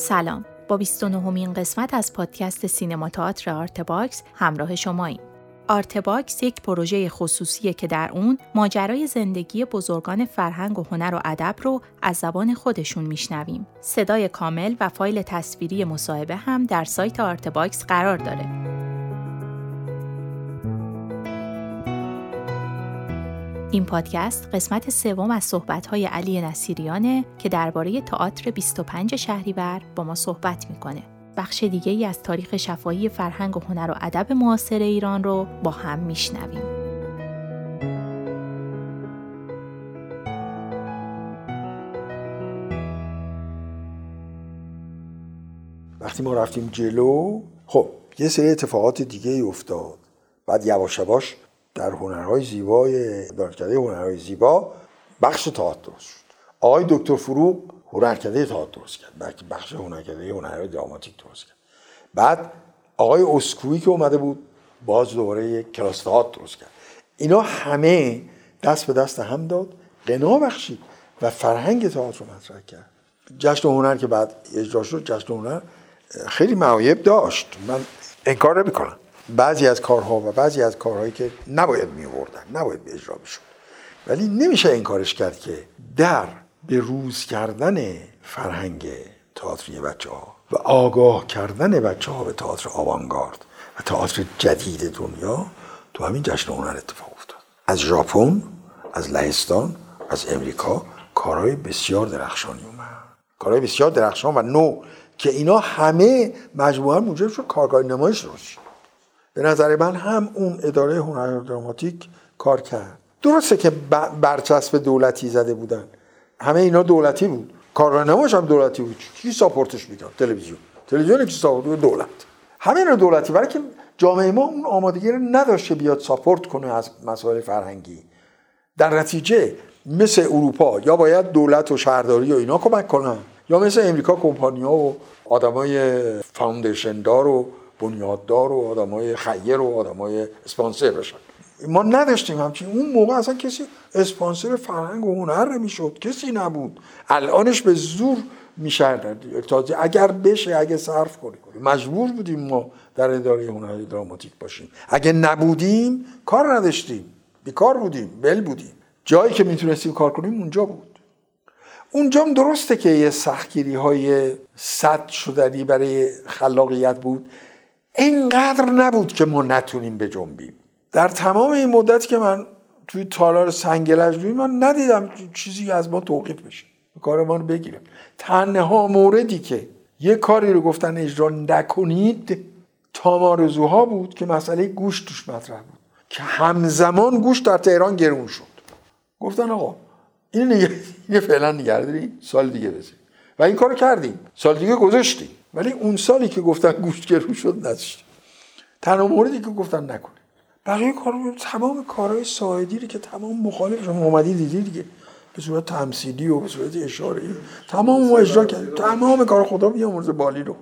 سلام با 29 مین قسمت از پادکست سینما تئاتر Artbox همراه شماییم. Artbox یک پروژه خصوصیه که در اون ماجرای زندگی بزرگان فرهنگ و هنر و ادب رو از زبان خودشون میشنویم. صدای کامل و فایل تصویری مصاحبه هم در سایت Artbox قرار داره. این پادکست قسمت سوم از صحبت‌های علی نصیریانه که درباره تئاتر 25 شهریور با ما صحبت می‌کنه. بخش دیگه ای از تاریخ شفاهی فرهنگ و هنر و ادب معاصر ایران رو با هم میشنویم. وقتی ما رفتیم جلو خب یه سری اتفاقات دیگه ای افتاد بعد یواش یواش در هنرهای زیبای دانشکده هنرهای زیبا بخش تئاتر درست شد. آقای دکتر فروغ هنرکده تئاتر درست کرد بلکه بخش هنرکده هنرهای دراماتیک درست کرد. بعد آقای اسکویی که اومده بود باز دوباره یک کلاس تئاتر درست کرد. اینا همه دست به دست هم داد قنا بخشید و فرهنگ تئاتر رو مطرح کرد. جشن هنر که بعد اجرا شد جشن هنر خیلی معایب داشت. من انکار نمی‌کنم. بعضی از کارها و بعضی از کارهایی که نباید می آوردن نباید به اجرا بشون ولی نمیشه این کارش کرد که در به روز کردن فرهنگ تئاتری بچه ها و آگاه کردن بچه ها به تئاتر آوانگارد و تئاتر جدید دنیا تو همین جشن هنر اتفاق افتاد. از ژاپن از لهستان از امریکا کارهای بسیار درخشانی اومد. کارهای بسیار درخشان و نو که اینا همه مجموعا موجب شد کارگاه نمایش رو به نظر من هم اون اداره هنر دراماتیک کار کرد. درسته که برچسب دولتی زده بودن. همه اینا دولتی بود. کارگاه نمایش هم دولتی بود. کی ساپورتش می‌کرد؟ تلویزیون. تلویزیون کی ساپورت دولت. همه اینا دولتی. برای که جامعه ما اون آمادگی رو نداشت که بیاد ساپورت کنه از مسائل فرهنگی. در نتیجه مثل اروپا یا باید دولت و شهرداری و اینا کمک کنن. یا مثل امریکا کمپانیا و آدمای فاوندیشن دار و بنیاددار و آدمای خیر و آدمای اسپانسر بشن. ما نداشتیم همچین اون موقع اصلا کسی اسپانسر فرهنگ و هنر نمی‌شد کسی نبود. الانش به زور میشه تازه اگر بشه اگه صرف کنیم مجبور بودیم ما در اداره هنر دراماتیک باشیم. اگه نبودیم کار نداشتیم. بیکار بودیم بل بودیم. جایی که می‌تونستیم کار کنیم اونجا بود. اونجا درسته که یه سختگیری های صد شدنی برای خلاقیت بود. اینقدر نبود که ما نتونیم بجنبیم. در تمام این مدت که من توی تالار سنگلج بودیم من ندیدم چیزی از ما توقیف بشه کار ما رو بگیرم تنها موردی که یه کاری رو گفتن اجرا نکنید تامارزوها بود که مسئله گوشت توش مطرح بود که همزمان گوشت در تهران گرون شد. گفتن آقا این اینه فعلا نگردی سال دیگه بزنید و این کارو کردیم. سال دیگه گذاشتیم. ولی اون سالی که گفتن گوشت گرون شد نذاشتیم تنها موردی که گفتن نکنید بقیه کار تمام کارهای ساعدی که تمام مخالف شما اومدی دیدی دیگه. به صورت تمثیلی و به صورت اشاره. تمام ما اجرا کردیم تمام کار خدا بیامرزه بالی رو.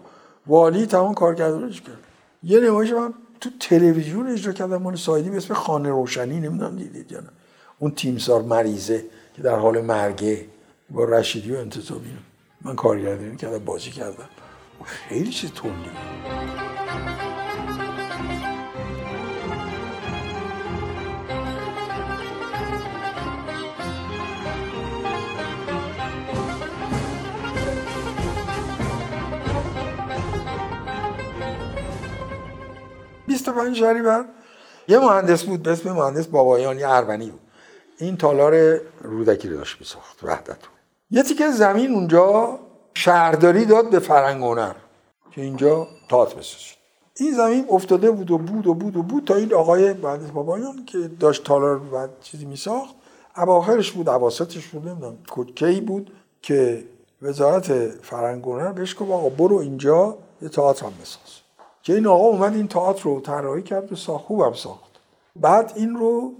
والی تمام کار کرد یه نمایش من تو تلویزیون اجرا کردم مال سایدی به اسم خانه روشنی. نمی‌دونم دیدید یا نه. اون تیمسار مریضه که در حال مرگه با رشیدی و انتصابی من کارگردانی کردم بازی کردم. خیلی چیز تندی. 25 شهریور یه مهندس بود به اسم مهندس بابایان یه اربنی بود. این تالار رودکی رو داشت میساخت وحدت یه تیکه زمین اونجا شهرداری داد به فرنگ هنر که اینجا تات بسازید این زمین افتاده بود و بود و بود و بود تا این آقای مهندس بابایان که داشت تالار بعد چیزی میساخت. اواخرش بود عواستش بود نمی‌دونم کی بود که وزارت فرهنگ هنر بهش گفت آقا برو اینجا یه تئاتر هم بساز. که این آقا اومد این تئاتر رو طراحی کرد و ساخت خوبم ساخت. بعد این رو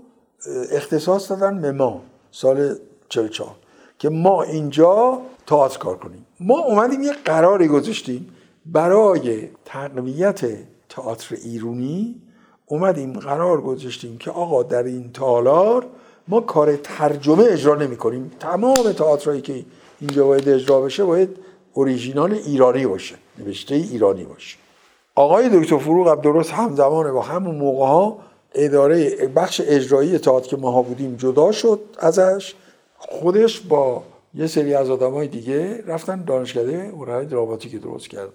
اختصاص دادن به ما سال 44 که ما اینجا تئاتر کار کنیم. ما اومدیم یه قراری گذاشتیم برای تقویت تئاتر ایرونی. اومدیم قرار گذاشتیم که آقا در این تالار ما کار ترجمه اجرا نمی کنیم تمام تئاترایی که اینجا باید اجرا بشه باید اوریژینال ایرانی باشه نوشته ایرانی باشه. آقای دکتر فروغ درست همزمان با همون موقع ها اداره بخش اجرایی تئاتر که ماها بودیم جدا شد ازش. خودش با یه سری از آدمای دیگه رفتن دانشکده هنرهای دراماتیک درست کرده.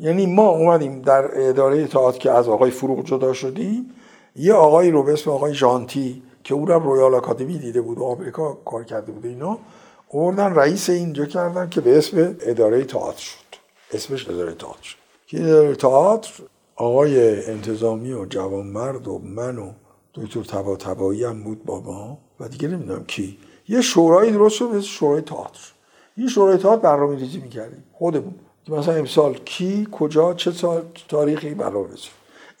یعنی ما اومدیم در اداره تئاتر که از آقای فروغ جدا شدیم یه آقایی رو به اسم آقای ژانتی که او رو رویال آکادمی دیده بود و آمریکا کار کرده بود اینا اوردن رئیس اینجا کردن که به اسم اداره تئاتر شد. اسمش اداره تئاتر شد. که اداره تئاتر آقای انتظامی و جوانمرد و من و دکتر تبا تبایی هم بود با ما و دیگه نمی‌دونم کی. یه شورایی درست شد مثل شورای تئاتر این شورای تئاتر برنامه ریزی می‌کردیم خودمون. مثلا امسال کی کجا چه تاریخی برنامه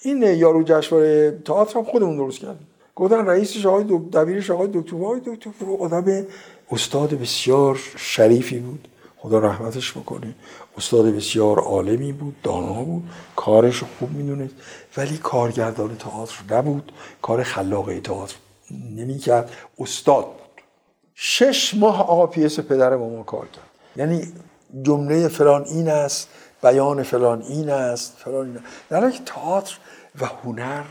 این یارو جشنواره تئاتر هم خودمون درست کردیم. گفتن رئیسش آقای دبیرش آقای دکتر آقای دکتر فروغ آدم استاد بسیار شریفی بود. خدا رحمتش بکنه. استاد بسیار عالمی بود دانا بود. کارش خوب می‌دونست. ولی کارگردان تئاتر نبود. کار خلاقه تئاتر نمی‌کرد. استاد شش ماه آقا پیس پدر با ما کار کرد. یعنی جمله فلان این است بیان فلان این است فلان این است. در تئاتر و هنر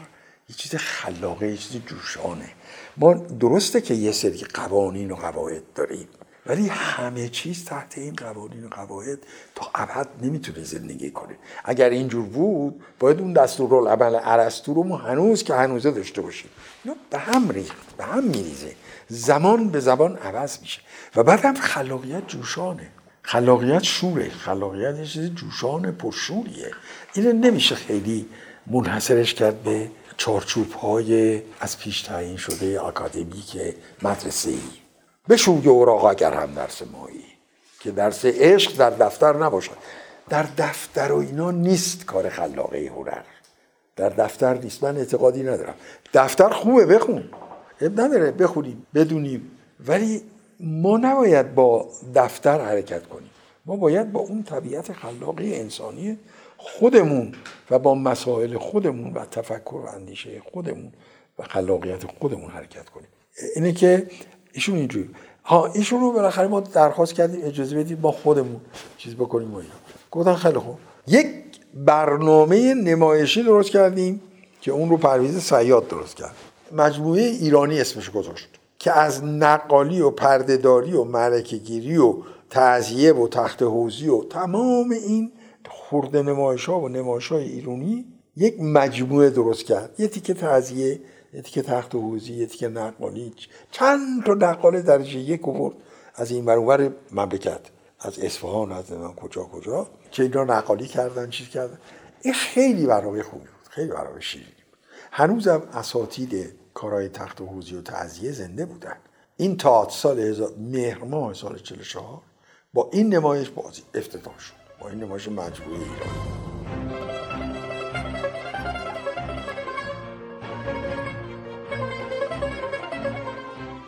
یه چیز خلاقه یه چیز جوشانه. ما درسته که یه سری قوانین و قواعد داریم. ولی همه چیز تحت این قوانین و قواعد تا ابد نمی‌تونه زندگی کنه اگر اینجور بود باید اون دستور عمل ارسطو رو ما هنوز که هنوزه داشته باشیم. یا به هم ریخت به هم میریزه. زمان به زبان عوض میشه. و بعد هم خلاقیت جوشانه. خلاقیت شوره. خلاقیت یه چیز جوشان پرشوریه. اینو نمیشه خیلی منحصرش کرد به چارچوب های از پیش تعیین شده اکادمیک مدرسه ای بشوی اوراق اگر هم درس مایی. که درس عشق در دفتر نباشد. در دفتر و اینا نیست کار خلاقه هنر. در دفتر نیست. من اعتقادی ندارم. دفتر خوبه بخون. اب نداره. بخونیم بدونیم. ولی ما نباید با دفتر حرکت کنیم. ما باید با اون طبیعت خلاقه انسانی خودمون و با مسائل خودمون و تفکر و اندیشه خودمون و خلاقیت خودمون حرکت کنیم. اینه که ایشون اینجوری. ها ایشون رو بالاخره ما درخواست کردیم اجازه بدید ما خودمون چیز بکنیم و اینا. گفتن خیلی خوب. یک برنامه نمایشی درست کردیم که اون رو پرویز سیاد درست کرد. مجموعه ایرانی اسمش گذاشت که از نقالی و پردهداری و ملکگیری و تعذیه و تخت حوزی و تمام این خورده نمایش و نمایش های ایرانی یک مجموعه درست کرد. یه تیکه تعذیه تیکه تخت حوزی یه تیکه نقالی. چند تا نقاله درجه یک آورد. از این برانور مملکت. از اصفهان از نمی‌دونم کجا کجا. که اینا نقالی کردن چیز کردن. این خیلی برنامه خوبی بود. خیلی برنامه شیرینی بود. هنوزم اساتید کارهای تخت و حوزی و تعذیه زنده بودن. این تاعت سال مهر ماه سال 44 با این نمایش بازی افتتاح شد. با این نمایش مجموعه ایران.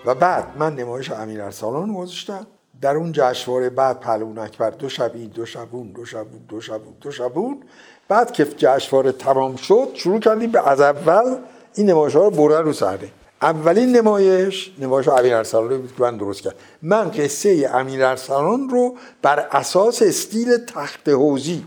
و بعد من نمایش امیر ارسلان گذاشتم. در اون جشنواره بعد پهلوان اکبر دو شب این دو شبون دو شبون دو شبون دو شبون بعد که جشنواره تمام شد شروع کردیم به از اول این نمایش رو بردن رو صحنه اولین نمایش نمایش امیر ارسلان بود که من درست کرد من قصه امیر ارسلان رو بر اساس استیل تخت حوزی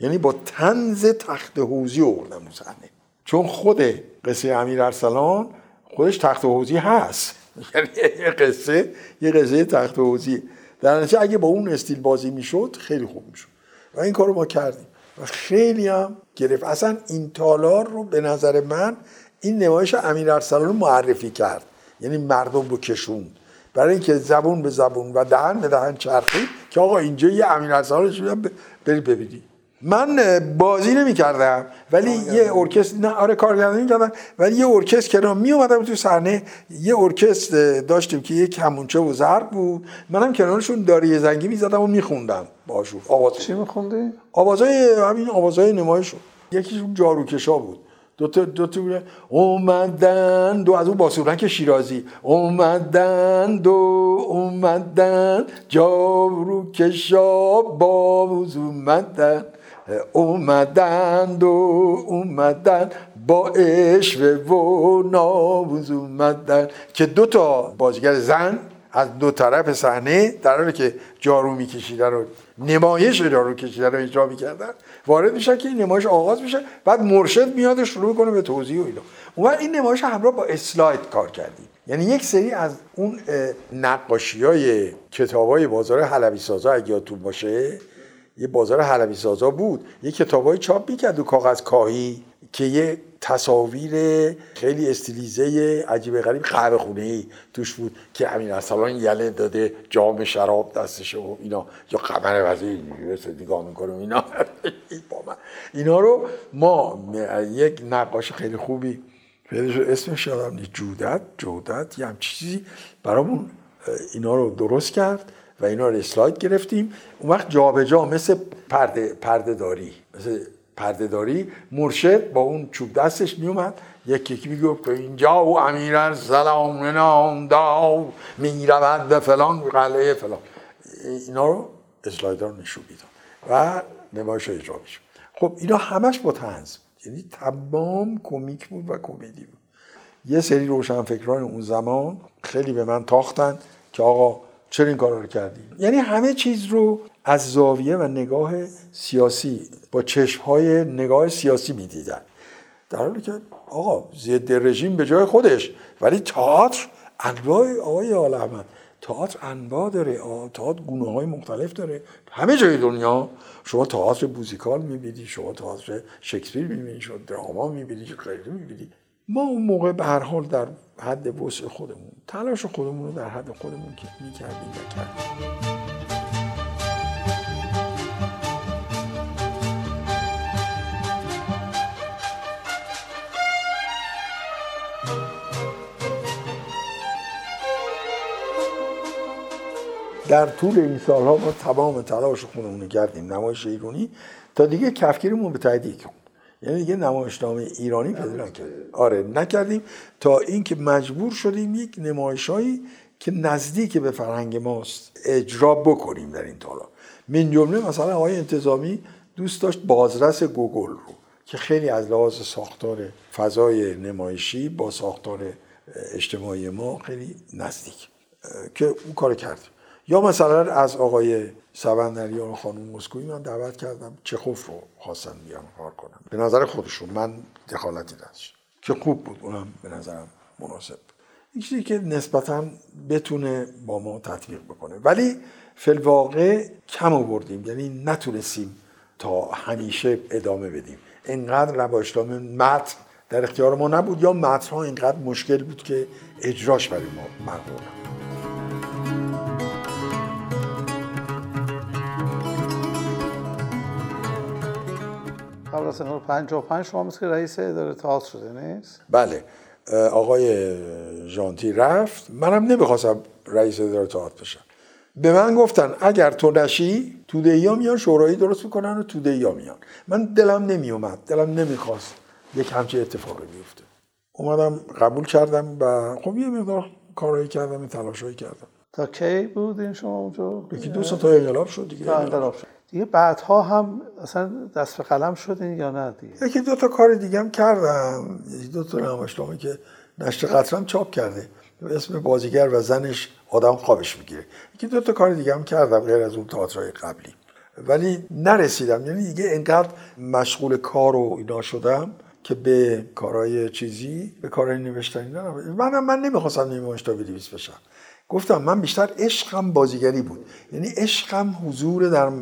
یعنی با تنز تخت حوزی آوردم رو صحنه. چون خود قصه امیر ارسلان خودش تخت حوزی هست. یعنی یه قصه یه قصه تخت حوزی. در نتیجه اگه با اون استیل بازی می‌شد خیلی خوب می‌شد. و این کار رو ما کردیم. و خیلی هم گرفت. اصلا این تالار رو به نظر من این نمایش امیر ارسلان رو معرفی کرد. یعنی مردم رو کشوند. برای اینکه زبون به زبون و دهن به دهن چرخید که آقا اینجا یه امیر ارسلان رو برید ببینید. من بازی نمی کردم ولی یه ارکستر نه آره کارگردانی کردم ولی یه ارکستر کنار می اومدم تو صحنه. یه ارکستر داشتیم که یه کمونچه و ضرب بود. منم کنارشون داری زنگی می‌زدم و میخوندم باشون آواز چی میخوندی؟ آوازای همین آوازای نمایش یکیشون جاروکشا بود. دو تا دو تا اومدن دو از اون باسورنک شیرازی. اومدن دو اومدن جارو کشا باز اومدن. اومدن و اومدن با اشوه و ناموز اومدن که دو تا بازیگر زن از دو طرف صحنه در حالی که جارو میکشیدن رو نمایش جارو کشیدن رو اجرا می‌کردن. وارد میشن که این نمایش آغاز میشه بعد مرشد میاد شروع کنه به توضیح و اینا. اون این نمایش همراه با اسلاید کار کردیم. یعنی یک سری از اون نقاشی های کتاب های بازار حلبی سازا اگه یادتون باشه یه بازار حلبی سازا بود. یه کتابای چاپ می‌کرد و کاغذ کاهی که یه تصاویر خیلی استیلیزه عجیب غریب قهوه خونه ای توش بود که امین ارسلان یله داده جام شراب دستشه و اینا. یا قمر وزیر نگاه می‌کنه اینا. با من. اینا رو ما یک نقاش خیلی خوبی اسمش یادم نیست. جودت جودت یه هم چیزی برامون اینا رو درست کرد. و اینا رو اسلاید گرفتیم. اون وقت جابجا جا مثل پرده, پرده داری مثل پرده داری مرشد با اون چوب دستش میومد یکی یکی می‌گفت اینجا و امیر سلام نام داو. می‌رود به فلان قلعه فلان. اینا رو اسلاید رو نشون می‌داد و نمایش اجرا میشون خب اینا همش با تنز یعنی تمام کمیک بود و کمدی بود. یه سری روشنفکران اون زمان خیلی به من تاختن که آقا چرا این کار رو کردی؟ یعنی همه چیز رو از زاویه و نگاه سیاسی با چشم های نگاه سیاسی می‌دیدن. در حالی که آقا ضد رژیم به جای خودش. ولی تئاتر انواع آقای آل احمد تئاتر انواع داره تئاتر گونه های مختلف داره. همه جای دنیا شما تئاتر موزیکال می‌بینید شما تئاتر شکسپیر می‌بینید شما دراما می‌بینید خیلی می‌بینید ما اون موقع به هر حال در حد وسع خودمون تلاش خودمون رو در حد خودمون که می‌کردیم و کردیم در طول این سالها ما تمام تلاش خودمون کردیم نمایش ایرانی تا دیگه کفگیرمون به تایید یعنی دیگه نمایشنامه ایرانی پیدا نکردیم. آره نکردیم. تا اینکه مجبور شدیم یک نمایشهایی که نزدیک به فرهنگ ماست اجرا بکنیم در این تالا. من جمله مثلا آقای انتظامی دوست داشت بازرس گوگل رو که خیلی از لحاظ ساختار فضای نمایشی با ساختار اجتماعی ما خیلی نزدیک که اون کار کرد یا مثلا از آقای سبندریان و خانم من دعوت کردم چخوف رو خواستن بیان کار کنم. به نظر خودشون من دخالتی داشت که خوب بود اونم به نظرم مناسب. این چیزی که نسبتا بتونه با ما تطبیق بکنه. ولی فلواقع کم آوردیم. یعنی نتونستیم تا همیشه ادامه بدیم. انقدر نباشتام متن در اختیار ما نبود یا متن ها اینقدر مشکل بود که اجراش برای ما مقدور قبل از سال 55 شما مثل رئیس اداره تئاتر شده نیست؟ بله. آقای ژانتی رفت. منم نمی‌خواستم رئیس اداره تئاتر بشم. به من گفتن اگر تو نشی توده ها میان شورایی درست می‌کنن و توده ها میان. من دلم نمیومد دلم نمی‌خواست یک همچین اتفاقی بیفته. اومدم قبول کردم و خب یه مقدار کارهایی کردم تلاشایی کردم. تا کی بودین شما اونجا؟ یکی دو تا انقلاب شد دیگه. انقلاب شد. دیگه بعدها هم اصلا دست به قلم شدین یا نه دیگه؟ یکی دو تا کار دیگه هم کردم. یکی دو تا نمایشنامه که نشر قطرم چاپ کرده. اسم بازیگر و زنش آدم خوابش می‌گیره. یکی دو تا کار دیگه هم کردم غیر از اون تئاترهای قبلی. ولی نرسیدم. یعنی دیگه انقدر مشغول کار و اینا شدم که به کارهای چیزی به کارهای نوشتنی نه من من نمی‌خواستم نمایشنامه نویس بشم. گفتم من بیشتر عشقم بازیگری بود. یعنی عشقم حضور در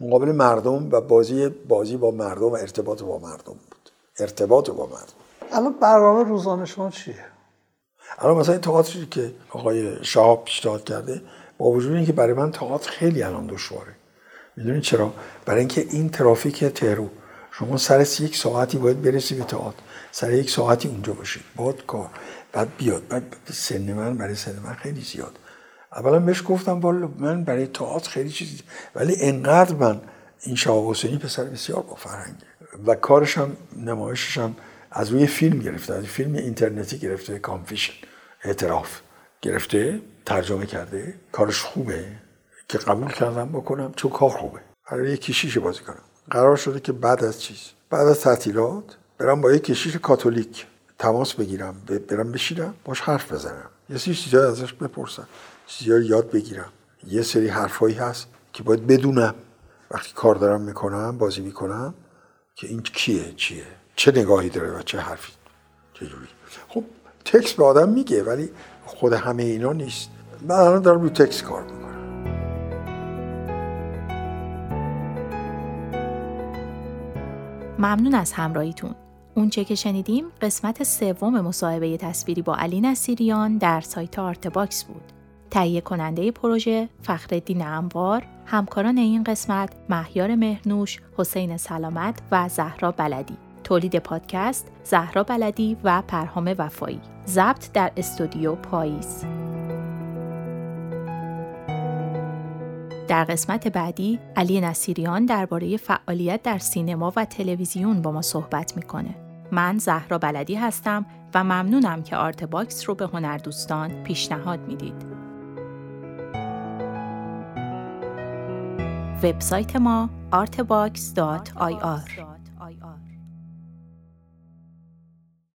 مقابل مردم و بازی بازی با مردم و ارتباط با مردم بود. ارتباط با مردم. الان برنامه روزانه شما چیه؟ الان مثلا تئاتری که آقای شهاب پیشنهاد کرده با وجود اینکه برای من تئاتر خیلی الان دشواره. می‌دونید چرا؟ برای اینکه این ترافیک تهرو شما سر یک ساعتی باید برسی به تئاتر. سر یک ساعتی اونجا باشید. باید کار بعد بیاد. بعد سن من برای سن من خیلی زیاد اولا بهش گفتم والا من برای تئاتر خیلی چیزی ولی انقدر من این شاه حسینی پسر بسیار با فرهنگه و کارش هم نمایشش هم از روی فیلم گرفته از فیلم اینترنتی گرفته کانفیشن اعتراف گرفته ترجمه کرده. کارش خوبه که قبول کردم بکنم چون کار خوبه. برای یک کشیش بازی کنم. قرار شده که بعد از چیز بعد از تعطیلات برم با یک کشیش کاتولیک تماس بگیرم برم بشیرم باش حرف بزنم. یه سی چیزای ازش بپرسم. زیاد یاد بگیرم. یه سری حرفایی هست که باید بدونم. وقتی کار دارم می‌کنم بازی می‌کنم که این کیه چیه؟ چه نگاهی داره و چه حرفی؟ چجوری؟ خب تکس به آدم میگه ولی خود همه اینا نیست. من الان دارم رو تکس کار می‌کنم. ممنون از همراهیتون. اونچه که شنیدیم قسمت سوم مصاحبه تصویری با علی نصیریان در سایت Artbox بود. تهیه کننده پروژه فخرالدین انوار همکاران این قسمت مهیار مهرنوش حسین سلامت و زهرا بلدی تولید پادکست زهرا بلدی و پرهام وفایی ضبط در استودیو پاییز در قسمت بعدی علی نصیریان درباره فعالیت در سینما و تلویزیون با ما صحبت می‌کنه. من زهرا بلدی هستم و ممنونم که Artbox رو به هنردوستان پیشنهاد می‌دید. وبسایت ما artbox.ir